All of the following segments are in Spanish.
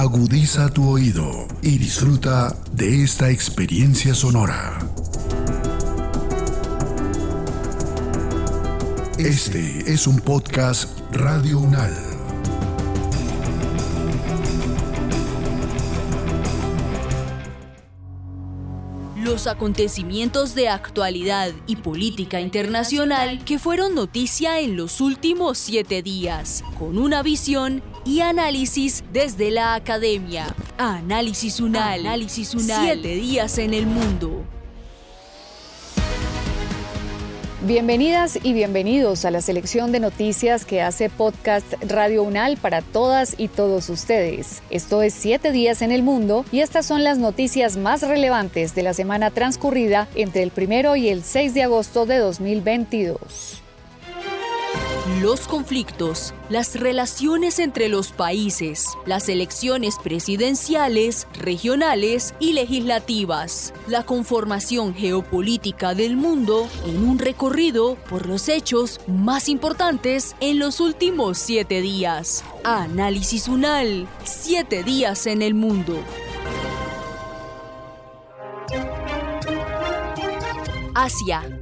Agudiza tu oído y disfruta de esta experiencia sonora. Este es un podcast Radio Unal. Los acontecimientos de actualidad y política internacional que fueron noticia en los últimos siete días, con una visión y análisis desde la academia. Análisis Unal. Análisis Unal. Siete días en el mundo. Bienvenidas y bienvenidos a la selección de noticias que hace podcast Radio Unal para todas y todos ustedes. Esto es Siete días en el mundo y estas son las noticias más relevantes de la semana transcurrida entre el primero y el 6 de agosto de 2022 los conflictos, las relaciones entre los países, las elecciones presidenciales, regionales y legislativas, la conformación geopolítica del mundo en un recorrido por los hechos más importantes en los últimos siete días. Análisis UNAL, siete días en el mundo. Asia.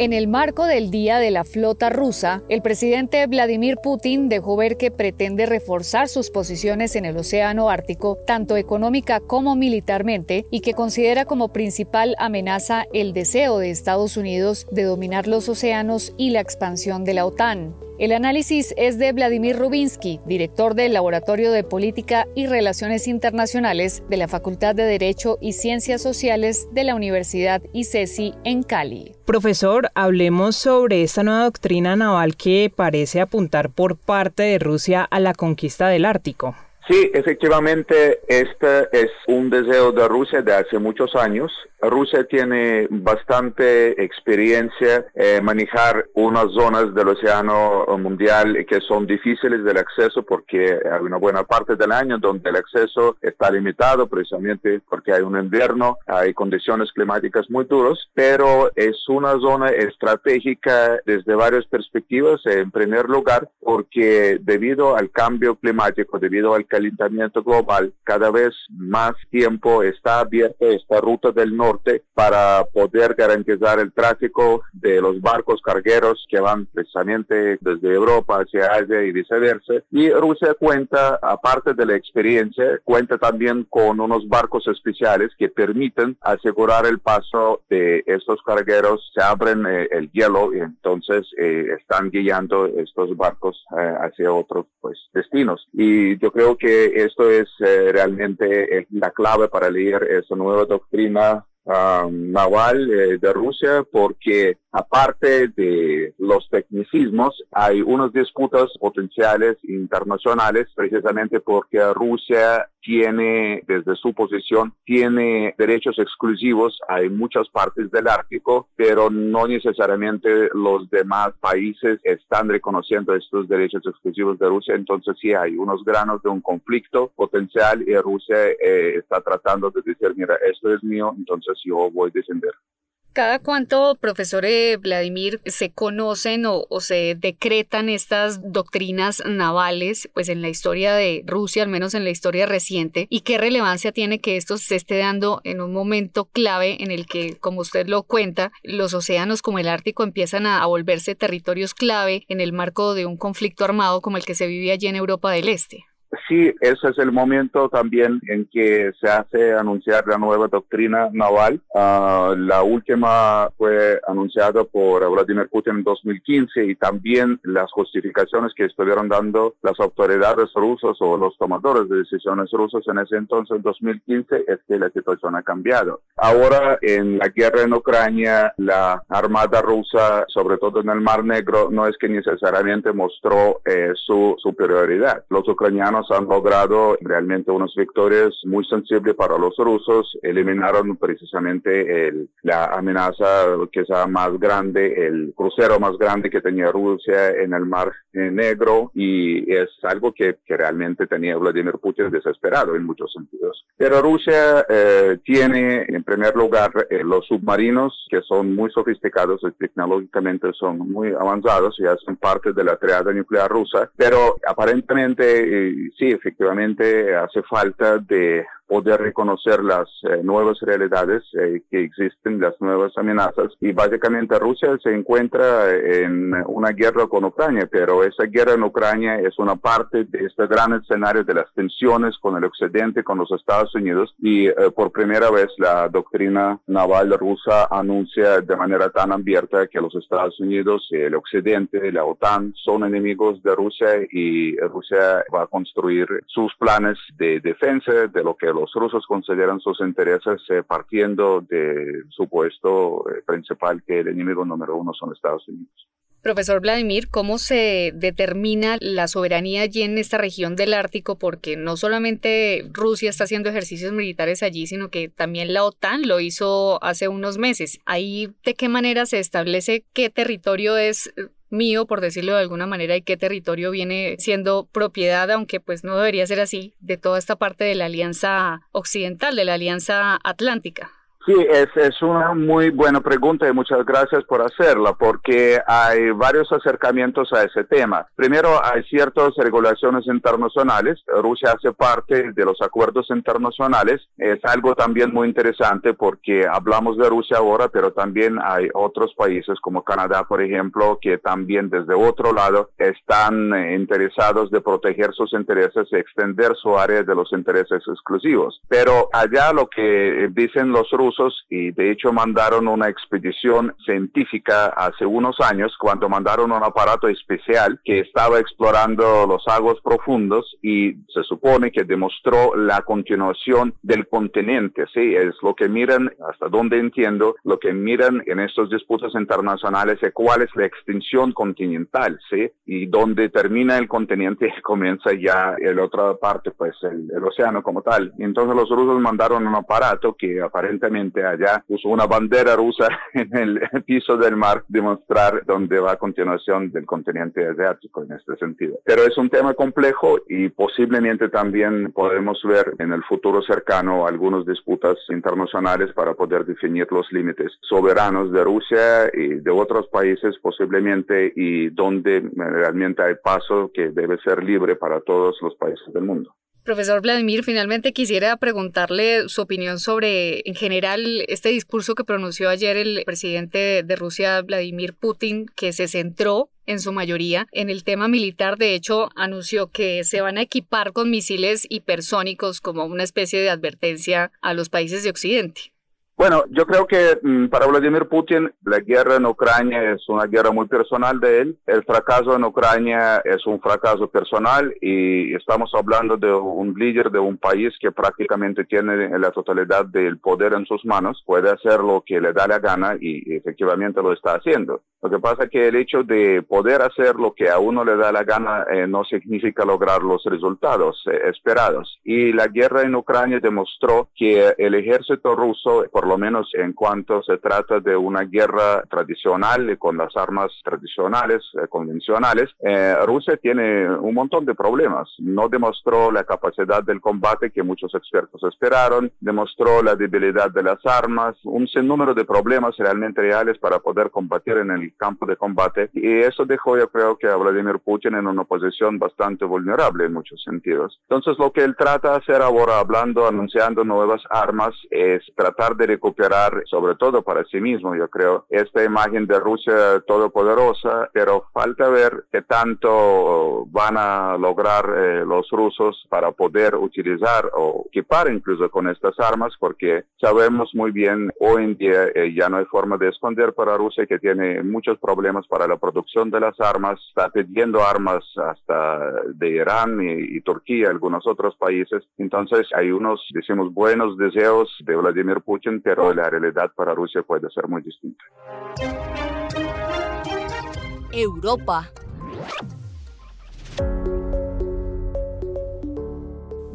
En el marco del Día de la Flota Rusa, el presidente Vladimir Putin dejó ver que pretende reforzar sus posiciones en el Océano Ártico, tanto económica como militarmente, y que considera como principal amenaza el deseo de Estados Unidos de dominar los océanos y la expansión de la OTAN. El análisis es de Vladimir Rubinsky, director del Laboratorio de Política y Relaciones Internacionales de la Facultad de Derecho y Ciencias Sociales de la Universidad ICESI en Cali. Profesor, hablemos sobre esta nueva doctrina naval que parece apuntar por parte de Rusia a la conquista del Ártico. Sí, efectivamente, este es un deseo de Rusia de hace muchos años Rusia tiene bastante experiencia en manejar unas zonas del océano mundial que son difíciles del acceso porque hay una buena parte del año donde el acceso está limitado precisamente porque hay un invierno, hay condiciones climáticas muy duras, pero es una zona estratégica desde varias perspectivas. En primer lugar, porque debido al cambio climático, debido al calentamiento global, cada vez más tiempo está abierta esta ruta del norte para poder garantizar el tráfico de los barcos cargueros que van precisamente desde Europa hacia Asia y viceversa. Y Rusia cuenta, aparte de la experiencia, cuenta también con unos barcos especiales que permiten asegurar el paso de estos cargueros. Se abren eh, el hielo y entonces eh, están guiando estos barcos eh, hacia otros pues, destinos. Y yo creo que esto es realmente la clave para leer esa nueva doctrina naval eh, de Rusia porque aparte de los tecnicismos hay unas disputas potenciales internacionales precisamente porque Rusia tiene desde su posición tiene derechos exclusivos hay muchas partes del Ártico pero no necesariamente los demás países están reconociendo estos derechos exclusivos de Rusia. Entonces sí hay unos granos de un conflicto potencial y Rusia eh, está tratando de decir mira esto es mío entonces yo voy a defender. ¿Cada cuánto, profesor eh, Vladimir, se conocen o, se decretan estas doctrinas navales, pues en la historia de Rusia, al menos en la historia reciente? ¿Y qué relevancia tiene que esto se esté dando en un momento clave en el que, como usted lo cuenta, los océanos como el Ártico empiezan a, a volverse territorios clave en el marco de un conflicto armado como el que se vive allí en Europa del Este? Sí, ese es el momento también en que se hace anunciar la nueva doctrina naval. Ah, la última fue anunciada por Vladimir Putin en 2015 y también las justificaciones que estuvieron dando las autoridades rusas o los tomadores de decisiones rusos en ese entonces, en 2015, es que la situación ha cambiado. Ahora, en la guerra en Ucrania, la armada rusa, sobre todo en el Mar Negro, no es que necesariamente mostró eh, su superioridad. Los ucranianos han logrado realmente unas victorias muy sensibles para los rusos. Eliminaron precisamente la amenaza que sea más grande, el crucero más grande que tenía Rusia en el Mar Negro y es algo que, realmente tenía Vladimir Putin desesperado en muchos sentidos. Pero Rusia eh, tiene en primer lugar eh, los submarinos que son muy sofisticados y tecnológicamente son muy avanzados y hacen parte de la triada nuclear rusa, pero aparentemente eh, sí, efectivamente hace falta de poder reconocer las eh, nuevas realidades eh, que existen, las nuevas amenazas. Y básicamente Rusia se encuentra en una guerra con Ucrania, pero esa guerra en Ucrania es una parte de este gran escenario de las tensiones con el Occidente, con los Estados Unidos. Y eh, por primera vez la doctrina naval rusa anuncia de manera tan abierta que los Estados Unidos, el Occidente, la OTAN son enemigos de Rusia y Rusia va a construir sus planes de defensa de lo que rusos consideran sus intereses eh, partiendo de su puesto eh, principal, que el enemigo número uno son Estados Unidos. Profesor Vladimir, ¿cómo se determina la soberanía allí en esta región del Ártico? Porque no solamente Rusia está haciendo ejercicios militares allí, sino que también la OTAN lo hizo hace unos meses. ¿Ahí de qué manera se establece qué territorio es mío, por decirlo de alguna manera, y qué territorio viene siendo propiedad, aunque pues no debería ser así, de toda esta parte de la Alianza Occidental, de la Alianza Atlántica. Sí, es, es una muy buena pregunta y muchas gracias por hacerla, porque hay varios acercamientos a ese tema. Primero, hay ciertas regulaciones internacionales. Rusia hace parte de los acuerdos internacionales. Es algo también muy interesante porque hablamos de Rusia ahora, pero también hay otros países como Canadá, por ejemplo, que también desde otro lado están interesados de proteger sus intereses y extender su área de los intereses exclusivos. Pero allá lo que dicen los rusos y de hecho mandaron una expedición científica hace unos años cuando mandaron un aparato especial que estaba explorando los aguas profundos y se supone que demostró la continuación del continente, sí, es lo que miran, hasta donde entiendo, lo que miran en estos disputas internacionales es cuál es la extinción continental, sí, y donde termina el continente comienza ya la otra parte, pues el, el océano como tal. Entonces los rusos mandaron un aparato que aparentemente allá puso una bandera rusa en el piso del mar, demostrar dónde va a continuación del continente asiático en este sentido. Pero es un tema complejo y posiblemente también podemos ver en el futuro cercano algunas disputas internacionales para poder definir los límites soberanos de Rusia y de otros países posiblemente y donde realmente hay paso que debe ser libre para todos los países del mundo. Profesor Vladimir, finalmente quisiera preguntarle su opinión sobre, en general, este discurso que pronunció ayer el presidente de Rusia, Vladimir Putin, que se centró en su mayoría en el tema militar. De hecho, anunció que se van a equipar con misiles hipersónicos como una especie de advertencia a los países de Occidente. Bueno, yo creo que mm, para Vladimir Putin la guerra en Ucrania es una guerra muy personal de él. El fracaso en Ucrania es un fracaso personal y estamos hablando de un líder de un país que prácticamente tiene la totalidad del poder en sus manos, puede hacer lo que le da la gana y efectivamente lo está haciendo. Lo que pasa es que el hecho de poder hacer lo que a uno le da la gana eh, no significa lograr los resultados eh, esperados. Y la guerra en Ucrania demostró que el ejército ruso, por lo menos en cuanto se trata de una guerra tradicional con las armas tradicionales, eh, convencionales, eh, Rusia tiene un montón de problemas. No demostró la capacidad del combate que muchos expertos esperaron, demostró la debilidad de las armas, un sinnúmero de problemas realmente reales para poder combatir en el campo de combate. Y eso dejó, yo creo, que a Vladimir Putin en una posición bastante vulnerable en muchos sentidos. Entonces, lo que él trata de hacer ahora, hablando, anunciando nuevas armas, es tratar de recuperar, sobre todo para sí mismo, yo creo, esta imagen de Rusia todopoderosa, pero falta ver qué tanto van a lograr eh, los rusos para poder utilizar o equipar incluso con estas armas, porque sabemos muy bien hoy en día eh, ya no hay forma de esconder para Rusia que tiene muchos problemas para la producción de las armas, está pidiendo armas hasta de Irán y, y Turquía, algunos otros países. Entonces hay unos, decimos, buenos deseos de Vladimir Putin, pero la realidad para Rusia puede ser muy distinta. Europa.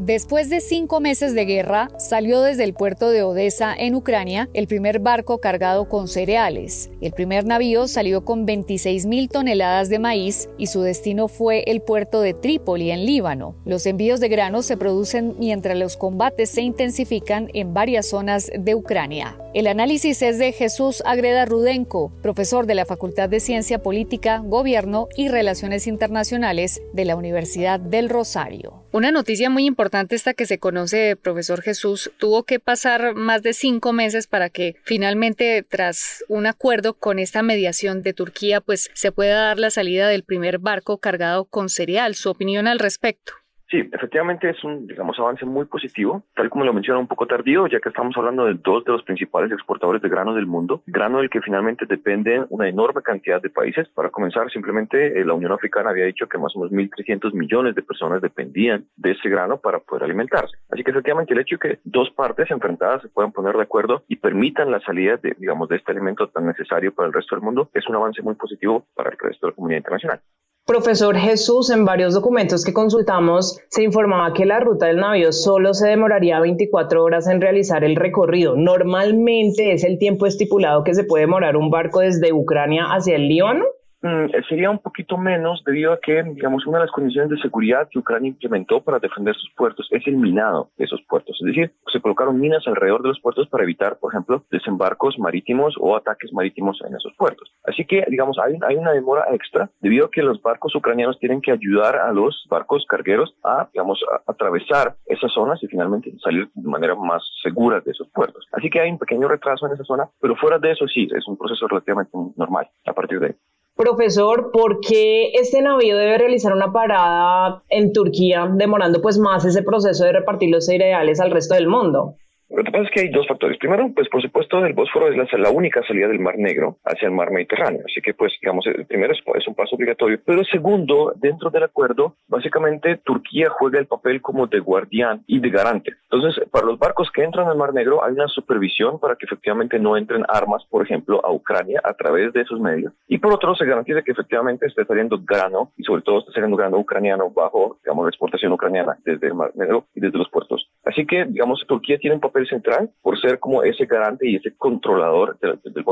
Después de cinco meses de guerra, salió desde el puerto de Odessa, en Ucrania, el primer barco cargado con cereales. El primer navío salió con 26 mil toneladas de maíz y su destino fue el puerto de Trípoli, en Líbano. Los envíos de granos se producen mientras los combates se intensifican en varias zonas de Ucrania. El análisis es de Jesús Agreda Rudenko, profesor de la Facultad de Ciencia Política, Gobierno y Relaciones Internacionales de la Universidad del Rosario. Una noticia muy importante esta que se conoce, profesor Jesús, tuvo que pasar más de cinco meses para que finalmente, tras un acuerdo con esta mediación de Turquía, pues se pueda dar la salida del primer barco cargado con cereal. ¿Su opinión al respecto? Sí, efectivamente es un, digamos, avance muy positivo, tal como lo menciona un poco tardío, ya que estamos hablando de dos de los principales exportadores de grano del mundo, grano del que finalmente depende una enorme cantidad de países. Para comenzar, simplemente eh, la Unión Africana había dicho que más o menos 1.300 millones de personas dependían de ese grano para poder alimentarse. Así que efectivamente el hecho de que dos partes enfrentadas se puedan poner de acuerdo y permitan la salida de, digamos, de este alimento tan necesario para el resto del mundo es un avance muy positivo para el resto de la comunidad internacional. Profesor Jesús, en varios documentos que consultamos se informaba que la ruta del navío solo se demoraría 24 horas en realizar el recorrido. Normalmente es el tiempo estipulado que se puede demorar un barco desde Ucrania hacia el Líbano. Mm, sería un poquito menos debido a que, digamos, una de las condiciones de seguridad que Ucrania implementó para defender sus puertos es el minado de esos puertos. Es decir, se colocaron minas alrededor de los puertos para evitar, por ejemplo, desembarcos marítimos o ataques marítimos en esos puertos. Así que, digamos, hay, hay una demora extra debido a que los barcos ucranianos tienen que ayudar a los barcos cargueros a, digamos, a atravesar esas zonas y finalmente salir de manera más segura de esos puertos. Así que hay un pequeño retraso en esa zona, pero fuera de eso sí, es un proceso relativamente normal a partir de ahí. Profesor, ¿por qué este navío debe realizar una parada en Turquía, demorando pues más ese proceso de repartir los cereales al resto del mundo? Lo que pasa es que hay dos factores. Primero, pues por supuesto, el Bósforo es la, única salida del Mar Negro hacia el Mar Mediterráneo. Así que, pues, digamos, el primero es, un paso obligatorio. Pero segundo, dentro del acuerdo, básicamente Turquía juega el papel como de guardián y de garante. Entonces, para los barcos que entran al Mar Negro, hay una supervisión para que efectivamente no entren armas, por ejemplo, a Ucrania a través de esos medios. Y por otro, se garantiza que efectivamente esté saliendo grano y sobre todo esté saliendo grano ucraniano bajo, digamos, la exportación ucraniana desde el Mar Negro y desde los puertos. Así que, digamos, Turquía tiene un papel central por ser como ese garante y ese controlador del, del.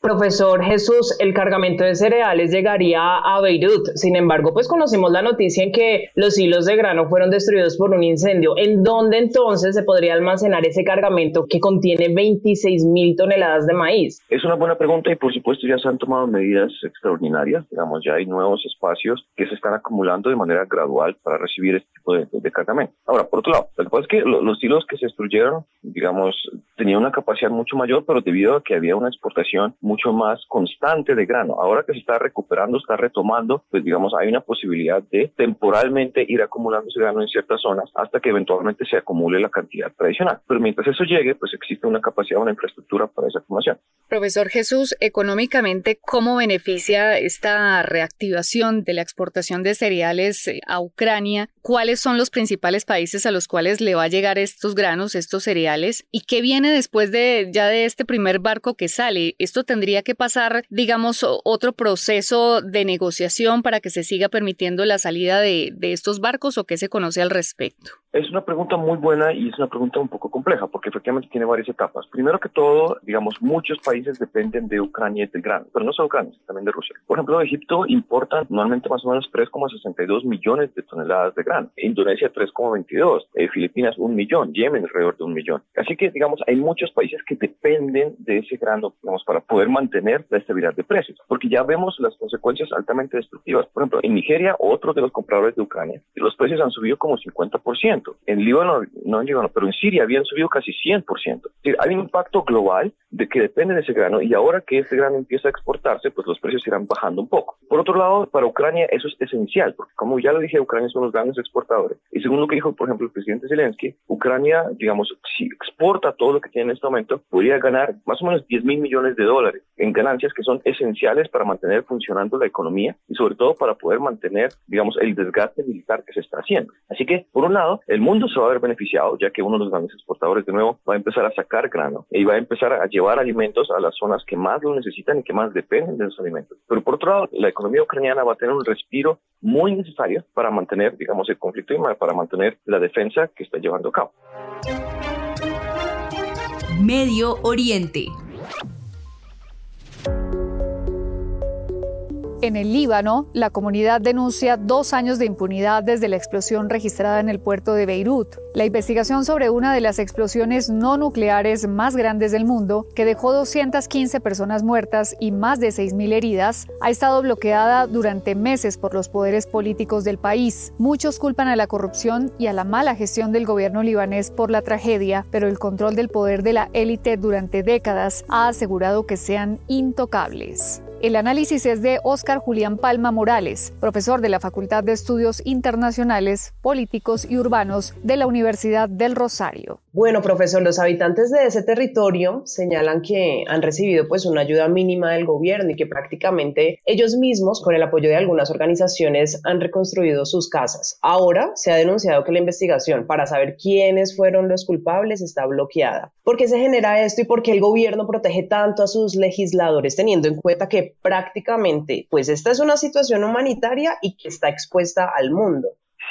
Profesor Jesús, el cargamento de cereales llegaría a Beirut. Sin embargo, pues conocimos la noticia en que los hilos de grano fueron destruidos por un incendio. ¿En dónde entonces se podría almacenar ese cargamento que contiene 26 mil toneladas de maíz? Es una buena pregunta y por supuesto ya se han tomado medidas extraordinarias. Digamos, ya hay nuevos espacios que se están acumulando de manera gradual para recibir este tipo de, cargamento. Ahora, por otro lado, lo que pasa es que los hilos que se destruyeron, digamos, tenían una capacidad mucho mayor, pero debido a que había una exportación mucho más constante de grano. Ahora que se está recuperando, está retomando, pues digamos, hay una posibilidad de temporalmente ir acumulando ese grano en ciertas zonas hasta que eventualmente se acumule la cantidad tradicional. Pero mientras eso llegue, pues existe una capacidad, una infraestructura para esa acumulación. Profesor Jesús, económicamente, ¿cómo beneficia esta reactivación de la exportación de cereales a Ucrania? ¿Cuáles son los principales países a los cuales le va a llegar estos granos, estos cereales? ¿Y qué viene después de ya de este primer barco que sale? ¿Esto tendría que pasar, digamos, otro proceso de negociación para que se siga permitiendo la salida de, de estos barcos o qué se conoce al respecto? Es una pregunta muy buena y es una pregunta un poco compleja porque efectivamente tiene varias etapas. Primero que todo, digamos, muchos países dependen de Ucrania y del grano, pero no solo Ucrania, también de Rusia. Por ejemplo, Egipto importa anualmente más o menos 3,62 millones de toneladas de grano, Indonesia 3,22, eh, Filipinas un millón, Yemen alrededor de un millón. Así que, digamos, hay muchos países que dependen de ese grano, digamos, para poder mantener la estabilidad de precios, porque ya vemos las consecuencias altamente destructivas. Por ejemplo, en Nigeria, otro de los compradores de Ucrania, los precios han subido como 50%. En Líbano no han llegado, pero en Siria habían subido casi 100%. Es decir, hay un impacto global de que depende de ese grano y ahora que ese grano empieza a exportarse, pues los precios irán bajando un poco. Por otro lado, para Ucrania eso es esencial, porque como ya lo dije, Ucrania son los grandes exportadores. Y según lo que dijo, por ejemplo, el presidente Zelensky, Ucrania, digamos, si exporta todo lo que tiene en este momento, podría ganar más o menos 10 mil millones de dólares en ganancias que son esenciales para mantener funcionando la economía y sobre todo para poder mantener, digamos, el desgaste militar que se está haciendo. Así que, por un lado, el mundo se va a ver beneficiado, ya que uno de los grandes exportadores de nuevo va a empezar a sacar grano y va a empezar a llevar alimentos a las zonas que más lo necesitan y que más dependen de esos alimentos. Pero por otro lado, la economía ucraniana va a tener un respiro muy necesario para mantener, digamos, el conflicto y para mantener la defensa que está llevando a cabo. Medio Oriente. En el Líbano, la comunidad denuncia dos años de impunidad desde la explosión registrada en el puerto de Beirut. La investigación sobre una de las explosiones no nucleares más grandes del mundo, que dejó 215 personas muertas y más de 6.000 heridas, ha estado bloqueada durante meses por los poderes políticos del país. Muchos culpan a la corrupción y a la mala gestión del gobierno libanés por la tragedia, pero el control del poder de la élite durante décadas ha asegurado que sean intocables. El análisis es de Óscar Julián Palma Morales, profesor de la Facultad de Estudios Internacionales, Políticos y Urbanos de la Universidad del Rosario. Bueno, profesor, los habitantes de ese territorio señalan que han recibido pues una ayuda mínima del gobierno y que prácticamente ellos mismos, con el apoyo de algunas organizaciones, han reconstruido sus casas. Ahora se ha denunciado que la investigación para saber quiénes fueron los culpables está bloqueada. ¿Por qué se genera esto y por qué el gobierno protege tanto a sus legisladores teniendo en cuenta que prácticamente, pues esta es una situación humanitaria y que está expuesta al mundo.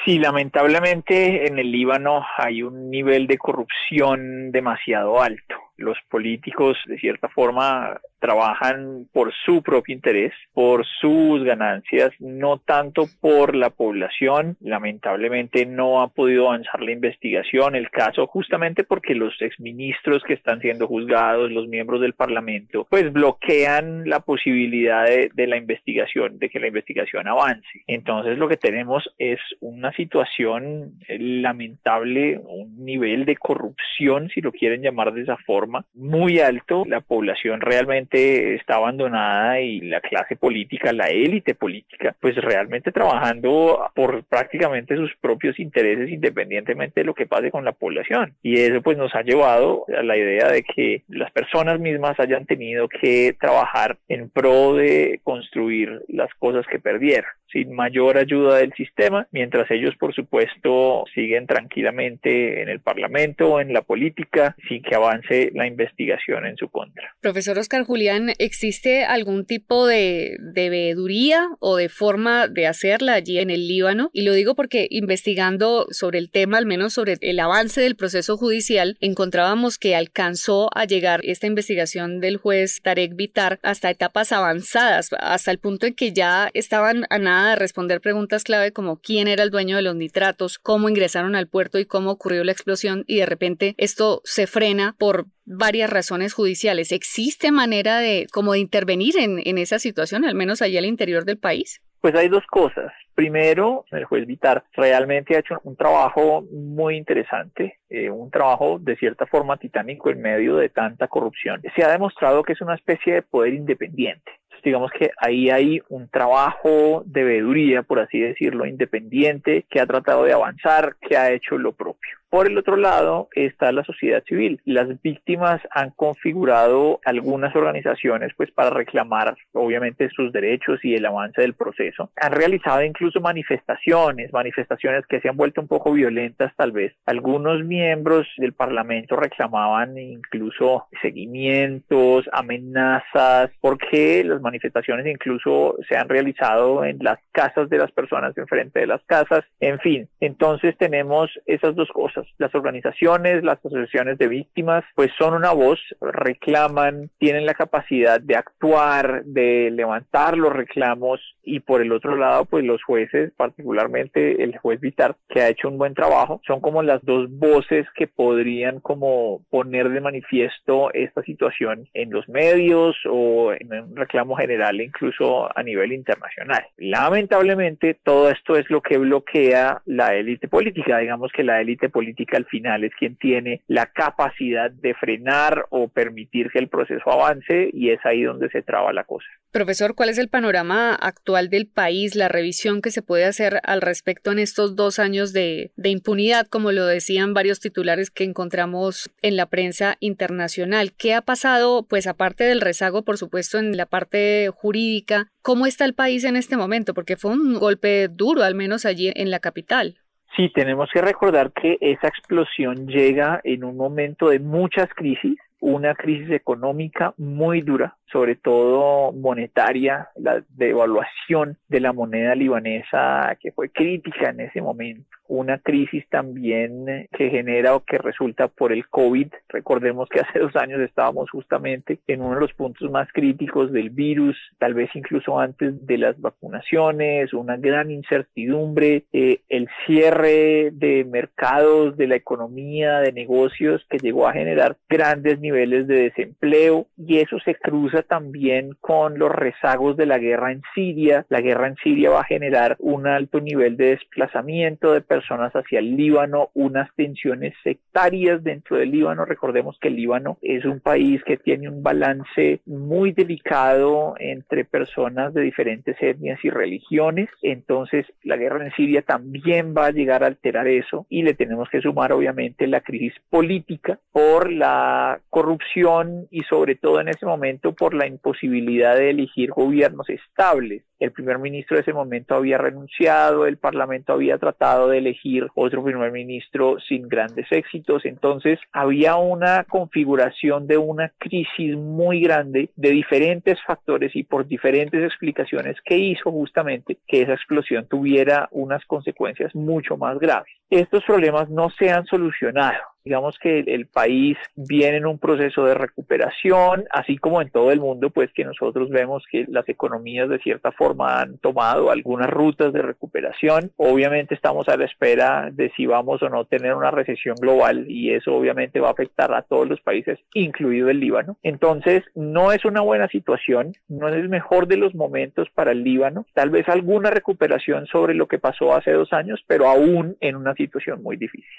Sí, lamentablemente en el Líbano hay un nivel de corrupción demasiado alto. Los políticos, de cierta forma, trabajan por su propio interés, por sus ganancias, no tanto por la población. Lamentablemente no ha podido avanzar la investigación, el caso justamente porque los exministros que están siendo juzgados, los miembros del Parlamento, pues bloquean la posibilidad de, de la investigación, de que la investigación avance. Entonces lo que tenemos es una situación lamentable, un nivel de corrupción, si lo quieren llamar de esa forma, muy alto. La población realmente está abandonada y la clase política, la élite política, pues realmente trabajando por prácticamente sus propios intereses independientemente de lo que pase con la población. Y eso pues nos ha llevado a la idea de que las personas mismas hayan tenido que trabajar en pro de construir las cosas que perdieron sin mayor ayuda del sistema, mientras ellos, por supuesto, siguen tranquilamente en el Parlamento en la política sin que avance la investigación en su contra. Profesor Oscar Julián, ¿existe algún tipo de, de veeduría o de forma de hacerla allí en el Líbano? Y lo digo porque investigando sobre el tema, al menos sobre el avance del proceso judicial, encontrábamos que alcanzó a llegar esta investigación del juez Tarek Vitar hasta etapas avanzadas, hasta el punto en que ya estaban a nada de responder preguntas clave como quién era el dueño de los nitratos, cómo ingresaron al puerto y cómo ocurrió la explosión y de repente esto se frena por varias razones judiciales. ¿Existe manera de como de intervenir en, en esa situación, al menos allá al interior del país? Pues hay dos cosas. Primero, el juez Vitar realmente ha hecho un trabajo muy interesante, eh, un trabajo de cierta forma titánico en medio de tanta corrupción. Se ha demostrado que es una especie de poder independiente digamos que ahí hay un trabajo de veeduría, por así decirlo, independiente, que ha tratado de avanzar, que ha hecho lo propio. Por el otro lado está la sociedad civil. Las víctimas han configurado algunas organizaciones pues para reclamar obviamente sus derechos y el avance del proceso. Han realizado incluso manifestaciones, manifestaciones que se han vuelto un poco violentas tal vez. Algunos miembros del Parlamento reclamaban incluso seguimientos, amenazas, porque las manifestaciones incluso se han realizado en las casas de las personas enfrente de las casas. En fin, entonces tenemos esas dos cosas las organizaciones, las asociaciones de víctimas, pues son una voz, reclaman, tienen la capacidad de actuar, de levantar los reclamos y por el otro lado, pues los jueces, particularmente el juez Vitar, que ha hecho un buen trabajo, son como las dos voces que podrían como poner de manifiesto esta situación en los medios o en un reclamo general, incluso a nivel internacional. Lamentablemente, todo esto es lo que bloquea la élite política, digamos que la élite política política al final es quien tiene la capacidad de frenar o permitir que el proceso avance y es ahí donde se traba la cosa. Profesor, ¿cuál es el panorama actual del país, la revisión que se puede hacer al respecto en estos dos años de, de impunidad, como lo decían varios titulares que encontramos en la prensa internacional? ¿Qué ha pasado, pues aparte del rezago, por supuesto, en la parte jurídica? ¿Cómo está el país en este momento? Porque fue un golpe duro, al menos allí en la capital. Sí, tenemos que recordar que esa explosión llega en un momento de muchas crisis, una crisis económica muy dura, sobre todo monetaria, la devaluación de la moneda libanesa que fue crítica en ese momento, una crisis también que genera o que resulta por el COVID. Recordemos que hace dos años estábamos justamente en uno de los puntos más críticos del virus, tal vez incluso antes de las vacunaciones, una gran incertidumbre, eh, el cierre de mercados, de la economía, de negocios que llegó a generar grandes niveles de desempleo y eso se cruza también con los rezagos de la guerra en Siria. La guerra en Siria va a generar un alto nivel de desplazamiento de personas hacia el Líbano, unas tensiones sectarias dentro del Líbano. Recordemos que el Líbano es un país que tiene un balance muy delicado entre personas de diferentes etnias y religiones. Entonces, la guerra en Siria también va a llegar a alterar eso y le tenemos que sumar obviamente la crisis política por la corrupción y sobre todo en ese momento por la imposibilidad de elegir gobiernos estables. El primer ministro de ese momento había renunciado, el parlamento había tratado de elegir otro primer ministro sin grandes éxitos, entonces había una configuración de una crisis muy grande de diferentes factores y por diferentes explicaciones que hizo justamente que esa explosión tuviera unas consecuencias mucho más graves. Estos problemas no se han solucionado digamos que el país viene en un proceso de recuperación, así como en todo el mundo, pues que nosotros vemos que las economías de cierta forma han tomado algunas rutas de recuperación. Obviamente estamos a la espera de si vamos o no tener una recesión global y eso obviamente va a afectar a todos los países, incluido el Líbano. Entonces, no es una buena situación, no es el mejor de los momentos para el Líbano, tal vez alguna recuperación sobre lo que pasó hace dos años, pero aún en una situación muy difícil.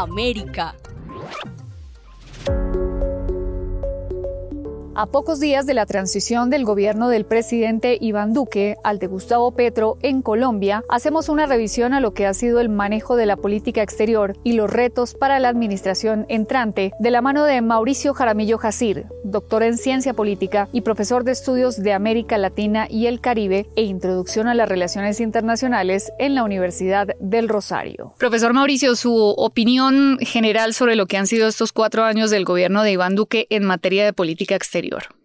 América. A pocos días de la transición del gobierno del presidente Iván Duque al de Gustavo Petro en Colombia, hacemos una revisión a lo que ha sido el manejo de la política exterior y los retos para la administración entrante de la mano de Mauricio Jaramillo Jacir, doctor en ciencia política y profesor de estudios de América Latina y el Caribe e introducción a las relaciones internacionales en la Universidad del Rosario. Profesor Mauricio, su opinión general sobre lo que han sido estos cuatro años del gobierno de Iván Duque en materia de política exterior.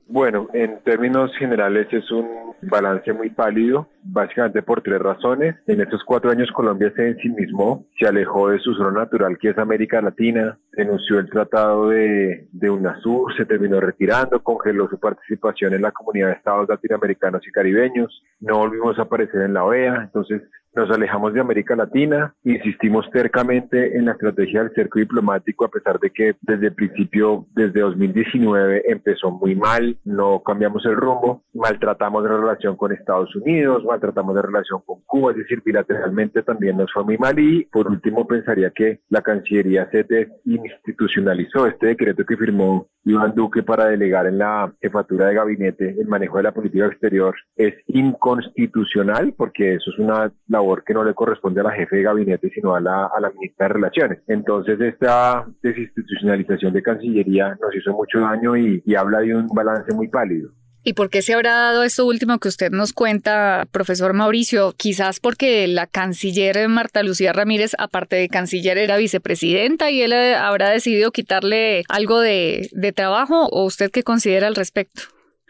Bueno, en términos generales es un balance muy pálido, básicamente por tres razones. En estos cuatro años Colombia se ensimismó, se alejó de su zona natural que es América Latina, denunció el tratado de, de UNASUR, se terminó retirando, congeló su participación en la comunidad de estados latinoamericanos y caribeños, no volvimos a aparecer en la OEA, entonces nos alejamos de América Latina, insistimos tercamente en la estrategia del cerco diplomático, a pesar de que desde el principio, desde 2019, empezó muy mal, no cambiamos el rumbo, maltratamos la relación con Estados Unidos, maltratamos la relación con Cuba, es decir, bilateralmente también nos fue muy mal. Y por último pensaría que la Cancillería se institucionalizó este decreto que firmó Iván Duque para delegar en la jefatura de gabinete el manejo de la política exterior. Es inconstitucional porque eso es una labor que no le corresponde a la jefe de gabinete, sino a la, a la ministra de Relaciones. Entonces, esta desinstitucionalización de Cancillería nos hizo mucho daño y, y habla de un balance muy pálido. ¿Y por qué se habrá dado esto último que usted nos cuenta, profesor Mauricio? Quizás porque la canciller Marta Lucía Ramírez, aparte de canciller, era vicepresidenta y él eh, habrá decidido quitarle algo de, de trabajo o usted qué considera al respecto?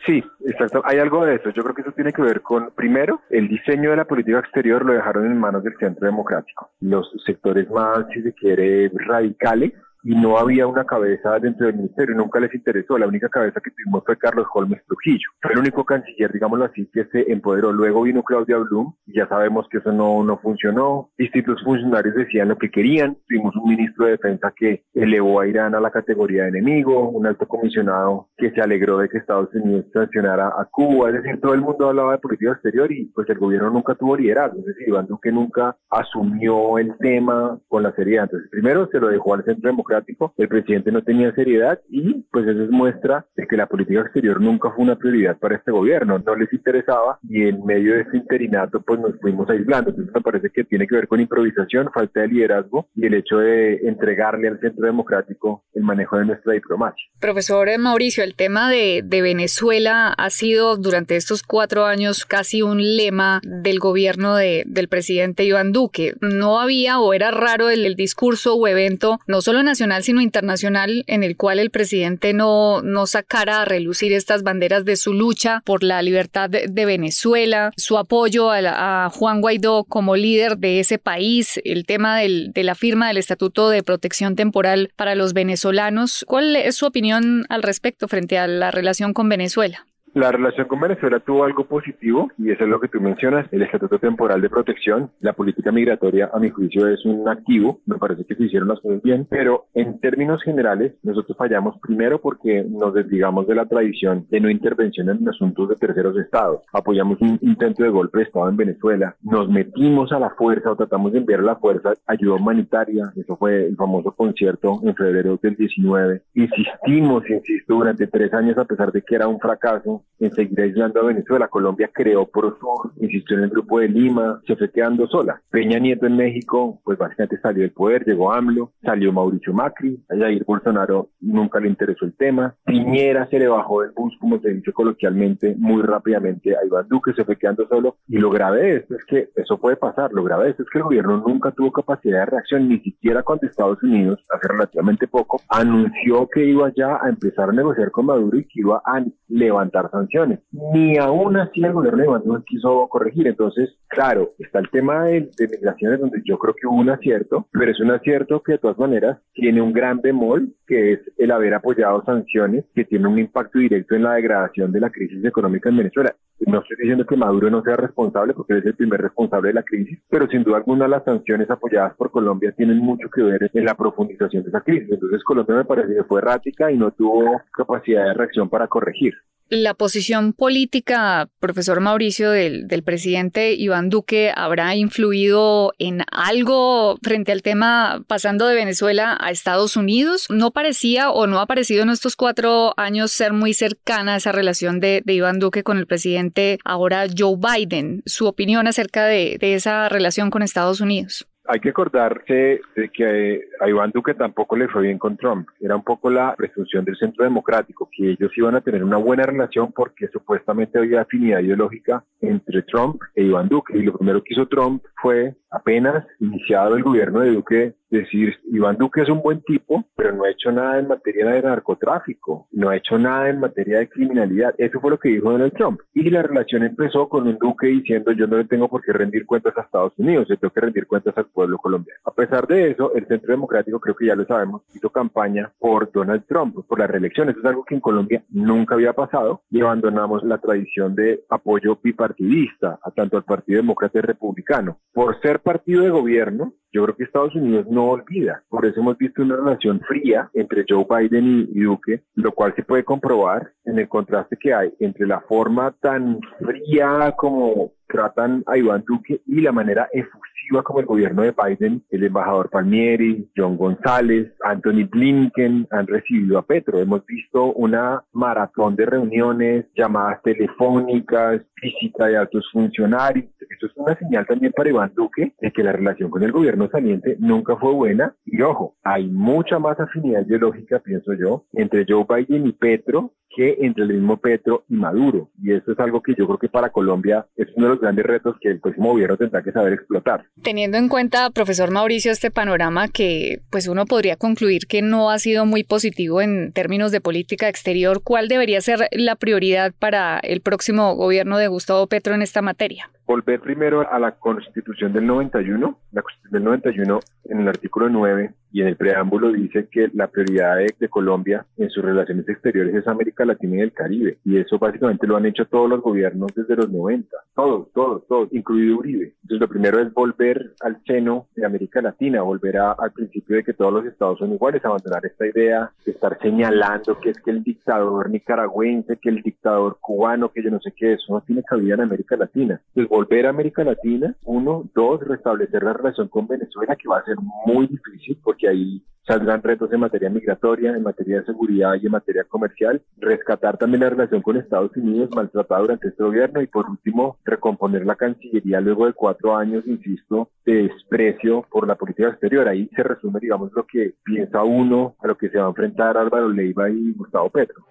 Sí, exacto. Hay algo de eso. Yo creo que eso tiene que ver con, primero, el diseño de la política exterior lo dejaron en manos del centro democrático. Los sectores más, si se quiere, radicales y no había una cabeza dentro del ministerio, nunca les interesó. La única cabeza que tuvimos fue Carlos Holmes Trujillo. Fue el único canciller, digámoslo así, que se empoderó. Luego vino Claudia Blum y ya sabemos que eso no, no funcionó. Distintos funcionarios decían lo que querían. Tuvimos un ministro de defensa que elevó a Irán a la categoría de enemigo, un alto comisionado que se alegró de que Estados Unidos sancionara a Cuba. Es decir, todo el mundo hablaba de política exterior y pues el gobierno nunca tuvo liderazgo. Es decir, Iván Duque nunca asumió el tema con la seriedad. Entonces, primero se lo dejó al centro democrático, el presidente no tenía seriedad y pues eso es muestra de que la política exterior nunca fue una prioridad para este gobierno, no les interesaba y en medio de ese interinato pues nos fuimos aislando. Entonces me parece que tiene que ver con improvisación, falta de liderazgo y el hecho de entregarle al centro democrático el manejo de nuestra diplomacia. Profesor Mauricio, el tema de, de Venezuela ha sido durante estos cuatro años casi un lema del gobierno de, del presidente Iván Duque. No había o era raro el, el discurso o evento, no solo nacional, sino internacional, en el cual el presidente no, no sacara a relucir estas banderas de su lucha por la libertad de, Venezuela, su apoyo a, Juan Guaidó como líder de ese país, el tema del, de la firma del Estatuto de Protección Temporal para los venezolanos. ¿Cuál es su opinión al respecto frente a la relación con Venezuela? La relación con Venezuela tuvo algo positivo y eso es lo que tú mencionas, el Estatuto Temporal de Protección. La política migratoria, a mi juicio, es un activo. Me parece que se hicieron las cosas bien, pero en términos generales, nosotros fallamos primero porque nos desligamos de la tradición de no intervención en asuntos de terceros estados. Apoyamos un intento de golpe de Estado en Venezuela, nos metimos a la fuerza o tratamos de enviar a la fuerza ayuda humanitaria. Eso fue el famoso concierto en febrero del 19. Insistimos, insisto, durante tres años, a pesar de que era un fracaso, en seguir aislando a Venezuela. Colombia creó Prosur, insistió en el grupo de Lima, se fue quedando sola. Peña Nieto en México, pues básicamente salió del poder, llegó AMLO, salió Mauricio Macri, a Jair Bolsonaro nunca le interesó el tema. Piñera se le bajó del bus, como se dice coloquialmente, muy rápidamente a Iván Duque, se fue quedando solo. Y lo grave de esto es que eso puede pasar, lo grave de esto es que el gobierno nunca tuvo capacidad de reacción, ni siquiera cuando Estados Unidos, hace relativamente poco, anunció que iba ya a empezar a negociar con Maduro y que iba a levantar sanciones. Ni aún así el gobierno de Maduro quiso corregir. Entonces, claro, está el tema de, migraciones donde yo creo que hubo un acierto, pero es un acierto que de todas maneras tiene un gran bemol, que es el haber apoyado sanciones que tienen un impacto directo en la degradación de la crisis económica en Venezuela. No estoy diciendo que Maduro no sea responsable, porque él es el primer responsable de la crisis, pero sin duda alguna las sanciones apoyadas por Colombia tienen mucho que ver en la profundización de esa crisis. Entonces Colombia me parece que fue errática y no tuvo capacidad de reacción para corregir. La posición política, profesor Mauricio, del, presidente Iván Duque habrá influido en algo frente al tema pasando de Venezuela a Estados Unidos. ¿No parecía o no ha parecido en estos cuatro años ser muy cercana esa relación de, Iván Duque con el presidente ahora Joe Biden? ¿Su opinión acerca de esa relación con Estados Unidos? Hay que acordarse de que a Iván Duque tampoco le fue bien con Trump. Era un poco la presunción del centro democrático, que ellos iban a tener una buena relación porque supuestamente había afinidad ideológica entre Trump e Iván Duque. Y lo primero que hizo Trump fue, apenas iniciado el gobierno de Duque, decir, Iván Duque es un buen tipo, pero no ha hecho nada en materia de narcotráfico, no ha hecho nada en materia de criminalidad. Eso fue lo que dijo Donald Trump. Y la relación empezó con un Duque diciendo, yo no le tengo por qué rendir cuentas a Estados Unidos, le tengo que rendir cuentas al pueblo colombiano. A pesar de eso, el Centro Democrático, creo que ya lo sabemos, hizo campaña por Donald Trump, por la reelección. Eso es algo que en Colombia nunca había pasado y abandonamos la tradición de apoyo bipartidista a tanto al Partido Demócrata y Republicano. Por ser partido de gobierno, yo creo que Estados Unidos no olvida. Por eso hemos visto una relación fría entre Joe Biden y, Duque, lo cual se puede comprobar en el contraste que hay entre la forma tan fría como tratan a Iván Duque y la manera efusiva como el gobierno de Biden, el embajador Palmieri, John González, Anthony Blinken han recibido a Petro. Hemos visto una maratón de reuniones, llamadas telefónicas, visita de altos funcionarios. Esto es una señal también para Iván Duque de que la relación con el gobierno saliente nunca fue buena. Y ojo, hay mucha más afinidad ideológica, pienso yo, entre Joe Biden y Petro que entre el mismo Petro y Maduro. Y eso es algo que yo creo que para Colombia es uno de los grandes retos que el próximo gobierno tendrá que saber explotar. Teniendo en cuenta, profesor Mauricio, este panorama que pues uno podría concluir que no ha sido muy positivo en términos de política exterior, ¿cuál debería ser la prioridad para el próximo gobierno de Gustavo Petro en esta materia? Volver primero a la Constitución del 91. La Constitución del 91, en el artículo 9 y en el preámbulo, dice que la prioridad de, Colombia en sus relaciones exteriores es América Latina y el Caribe. Y eso básicamente lo han hecho todos los gobiernos desde los 90. Todos, todos, todos, incluido Uribe. Entonces, lo primero es volver al seno de América Latina, volver al principio de que todos los estados son iguales, abandonar esta idea de estar señalando que es que el dictador nicaragüense, que el dictador cubano, que yo no sé qué, eso no tiene cabida en América Latina. Entonces, volver a América Latina, uno, dos, restablecer la relación con Venezuela, que va a ser muy difícil porque ahí saldrán retos en materia migratoria, en materia de seguridad y en materia comercial, rescatar también la relación con Estados Unidos maltratada durante este gobierno y por último recomponer la Cancillería luego de cuatro años, insisto, de desprecio por la política exterior. Ahí se resume, digamos, lo que piensa uno a lo que se va a enfrentar Álvaro Leiva y Gustavo Petro.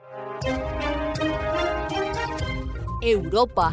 Europa.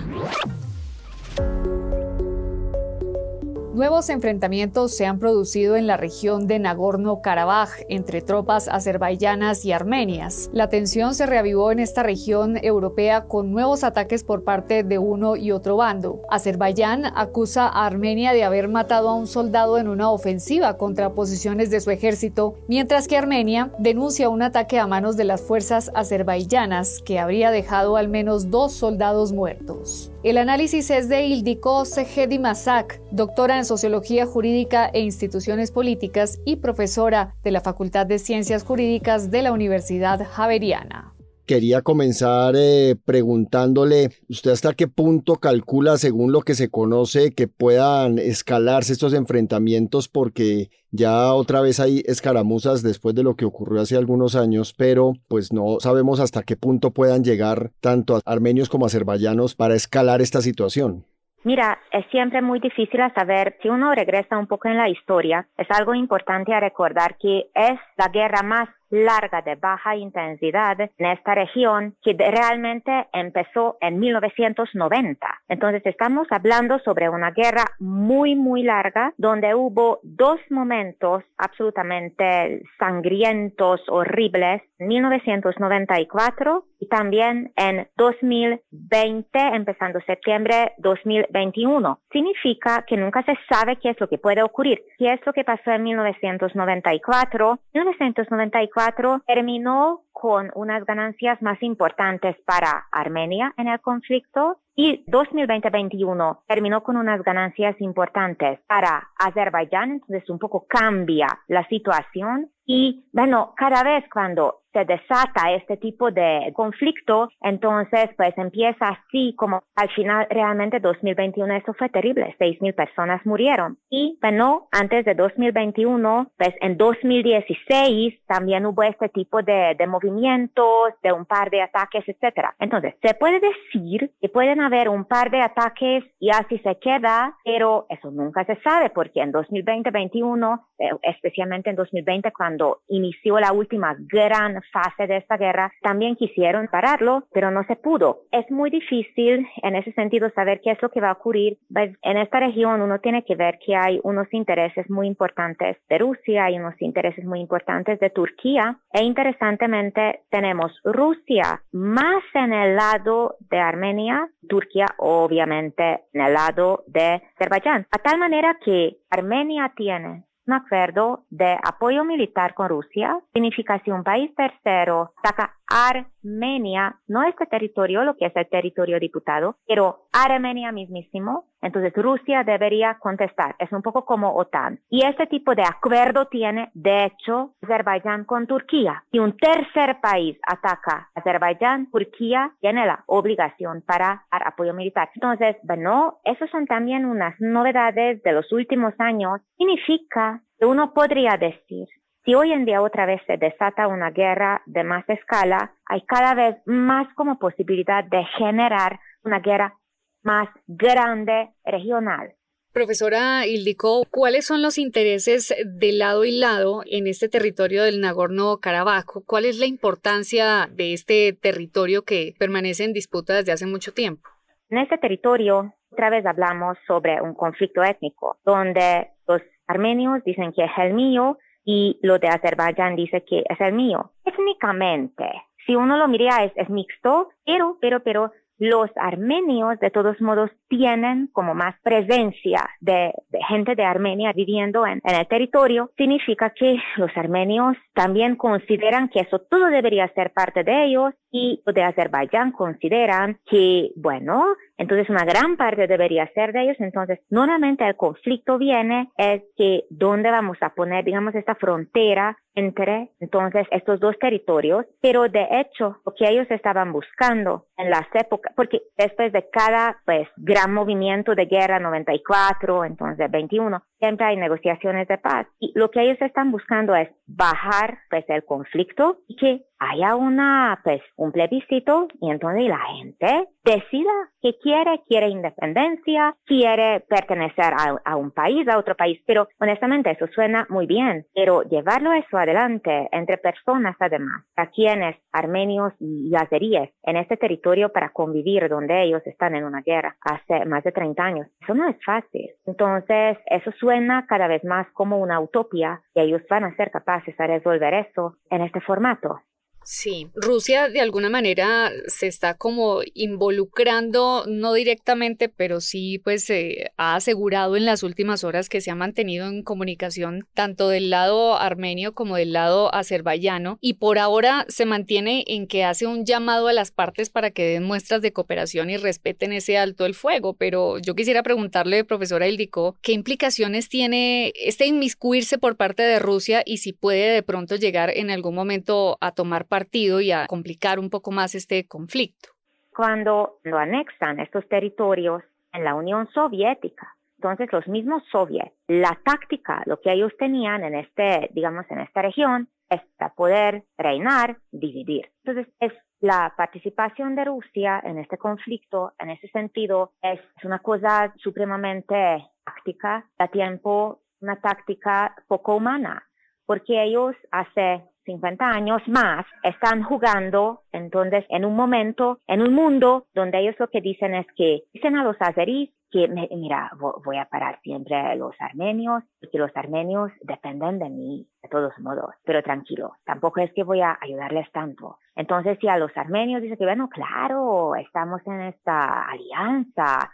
Nuevos enfrentamientos se han producido en la región de Nagorno-Karabaj entre tropas azerbaiyanas y armenias. La tensión se reavivó en esta región europea con nuevos ataques por parte de uno y otro bando. Azerbaiyán acusa a Armenia de haber matado a un soldado en una ofensiva contra posiciones de su ejército, mientras que Armenia denuncia un ataque a manos de las fuerzas azerbaiyanas que habría dejado al menos dos soldados muertos. El análisis es de Ildiko Segedi Masak, doctora en Sociología Jurídica e Instituciones Políticas y profesora de la Facultad de Ciencias Jurídicas de la Universidad Javeriana. Quería comenzar eh, preguntándole, ¿usted hasta qué punto calcula, según lo que se conoce, que puedan escalarse estos enfrentamientos? Porque ya otra vez hay escaramuzas después de lo que ocurrió hace algunos años, pero pues no sabemos hasta qué punto puedan llegar tanto armenios como azerbaiyanos para escalar esta situación. Mira, es siempre muy difícil saber si uno regresa un poco en la historia. Es algo importante a recordar que es la guerra más larga de baja intensidad en esta región que realmente empezó en 1990. Entonces estamos hablando sobre una guerra muy, muy larga donde hubo dos momentos absolutamente sangrientos, horribles, 1994 y también en 2020, empezando septiembre 2021. Significa que nunca se sabe qué es lo que puede ocurrir. ¿Qué es lo que pasó en 1994? 1994 terminó con unas ganancias más importantes para Armenia en el conflicto y 2020-21 terminó con unas ganancias importantes para Azerbaiyán, entonces un poco cambia la situación y bueno, cada vez cuando se desata este tipo de conflicto, entonces pues empieza así como al final realmente 2021 eso fue terrible, 6.000 personas murieron. Y bueno, antes de 2021, pues en 2016 también hubo este tipo de, de movimientos, de un par de ataques, etcétera. Entonces, se puede decir que pueden haber un par de ataques y así se queda, pero eso nunca se sabe porque en 2020-21, eh, especialmente en 2020 cuando inició la última gran fase de esta guerra, también quisieron pararlo, pero no se pudo. Es muy difícil en ese sentido saber qué es lo que va a ocurrir. Pues, en esta región uno tiene que ver que hay unos intereses muy importantes de Rusia, hay unos intereses muy importantes de Turquía e interesantemente tenemos Rusia más en el lado de Armenia, Turquía obviamente en el lado de Azerbaiyán, a tal manera que Armenia tiene un acuerdo de apoyo militar con Rusia, significa si un país tercero saca Armenia, no este territorio, lo que es el territorio diputado, pero Armenia mismísimo, entonces Rusia debería contestar. Es un poco como OTAN. Y este tipo de acuerdo tiene, de hecho, Azerbaiyán con Turquía. Si un tercer país ataca a Azerbaiyán, Turquía tiene la obligación para dar apoyo militar. Entonces, bueno, esas son también unas novedades de los últimos años. Significa que uno podría decir si hoy en día otra vez se desata una guerra de más escala, hay cada vez más como posibilidad de generar una guerra más grande regional. Profesora Ildiko, ¿cuáles son los intereses de lado y lado en este territorio del Nagorno-Karabaj? ¿Cuál es la importancia de este territorio que permanece en disputa desde hace mucho tiempo? En este territorio, otra vez hablamos sobre un conflicto étnico, donde los armenios dicen que es el mío y lo de Azerbaiyán dice que es el mío. Étnicamente, si uno lo mira es, mixto, pero, pero, pero los armenios de todos modos tienen como más presencia de, gente de Armenia viviendo en, el territorio, significa que los armenios también consideran que eso todo debería ser parte de ellos y de Azerbaiyán consideran que, bueno, entonces una gran parte debería ser de ellos. Entonces, normalmente el conflicto viene es que dónde vamos a poner, digamos, esta frontera entre entonces estos dos territorios, pero de hecho lo que ellos estaban buscando en las épocas, porque después de cada pues gran movimiento de guerra 94, entonces 21, siempre hay negociaciones de paz y lo que ellos están buscando es bajar pues el conflicto y que haya una pues un plebiscito y entonces la gente decida que quiere, quiere independencia, quiere pertenecer a, un país, a otro país, pero honestamente eso suena muy bien, pero llevarlo eso adelante entre personas además, a quienes armenios y azeríes en este territorio para convivir donde ellos están en una guerra hace más de 30 años, eso no es fácil. Entonces, eso suena cada vez más como una utopía y ellos van a ser capaces de resolver eso en este formato. Sí, Rusia de alguna manera se está como involucrando, no directamente, pero sí pues se ha asegurado en las últimas horas que se ha mantenido en comunicación tanto del lado armenio como del lado azerbaiyano. Y por ahora se mantiene en que hace un llamado a las partes para que den muestras de cooperación y respeten ese alto el fuego, pero yo quisiera preguntarle, profesora Ildiko, ¿qué implicaciones tiene este inmiscuirse por parte de Rusia y si puede de pronto llegar en algún momento a tomar partido y a complicar un poco más este conflicto. Cuando lo anexan estos territorios en la Unión Soviética, entonces los mismos soviets, la táctica, lo que ellos tenían en este, digamos, en esta región, es para poder reinar, dividir. Entonces es la participación de Rusia en este conflicto, en ese sentido, es una cosa supremamente táctica, a tiempo una táctica poco humana, porque ellos hace 50 años más están jugando entonces en un momento, en un mundo donde ellos lo que dicen es que dicen a los azeríes que, mira, voy a parar siempre a los armenios, porque los armenios dependen de mí de todos modos, pero tranquilo, tampoco es que voy a ayudarles tanto. Entonces, si a los armenios dicen que, bueno, claro, estamos en esta alianza,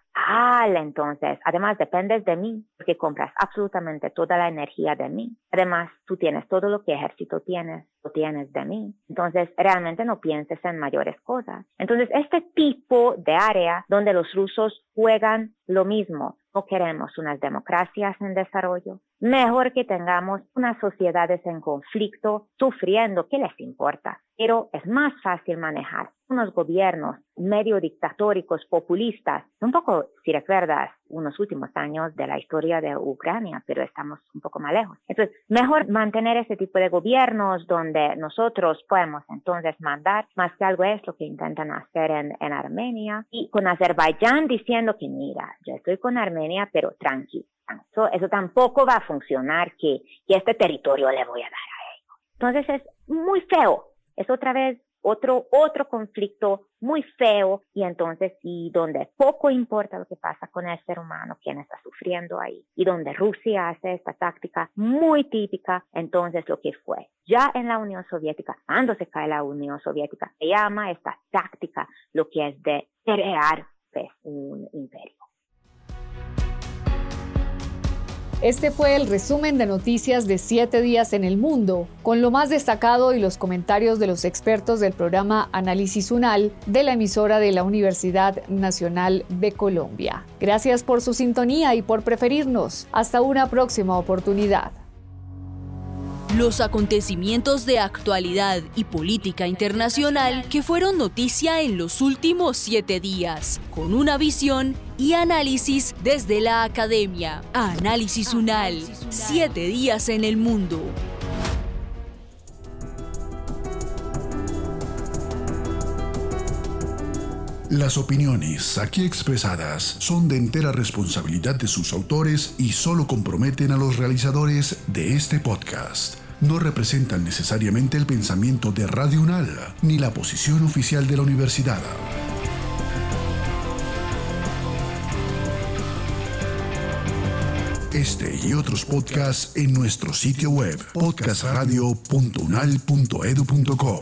entonces, además dependes de mí, porque compras absolutamente toda la energía de mí. Además, tú tienes todo lo que ejército tienes, lo tienes de mí. Entonces, realmente no pienses en mayores cosas. Entonces, este tipo de área donde los rusos juegan lo mismo, no queremos unas democracias en desarrollo. Mejor que tengamos unas sociedades en conflicto, sufriendo, ¿qué les importa? Pero es más fácil manejar unos gobiernos medio dictatóricos, populistas, un poco, si recuerdas, unos últimos años de la historia de Ucrania, pero estamos un poco más lejos. Entonces, mejor mantener ese tipo de gobiernos donde nosotros podemos entonces mandar más que algo es lo que intentan hacer en, en Armenia y con Azerbaiyán diciendo que mira, yo estoy con Armenia, pero tranquilo. Eso, eso tampoco va a funcionar que, que este territorio le voy a dar a ellos. Entonces es muy feo. Es otra vez otro, otro conflicto muy feo y entonces y donde poco importa lo que pasa con el ser humano, quien está sufriendo ahí y donde Rusia hace esta táctica muy típica, entonces lo que fue ya en la Unión Soviética, cuando se cae la Unión Soviética, se llama esta táctica lo que es de crear pues, un imperio. Este fue el resumen de noticias de siete días en el mundo, con lo más destacado y los comentarios de los expertos del programa Análisis UNAL de la emisora de la Universidad Nacional de Colombia. Gracias por su sintonía y por preferirnos. Hasta una próxima oportunidad. Los acontecimientos de actualidad y política internacional que fueron noticia en los últimos siete días, con una visión y análisis desde la academia. Análisis UNAL, siete días en el mundo. Las opiniones aquí expresadas son de entera responsabilidad de sus autores y solo comprometen a los realizadores de este podcast. No representan necesariamente el pensamiento de Radio UNAL ni la posición oficial de la universidad. Este y otros podcasts en nuestro sitio web podcastradio.unal.edu.co.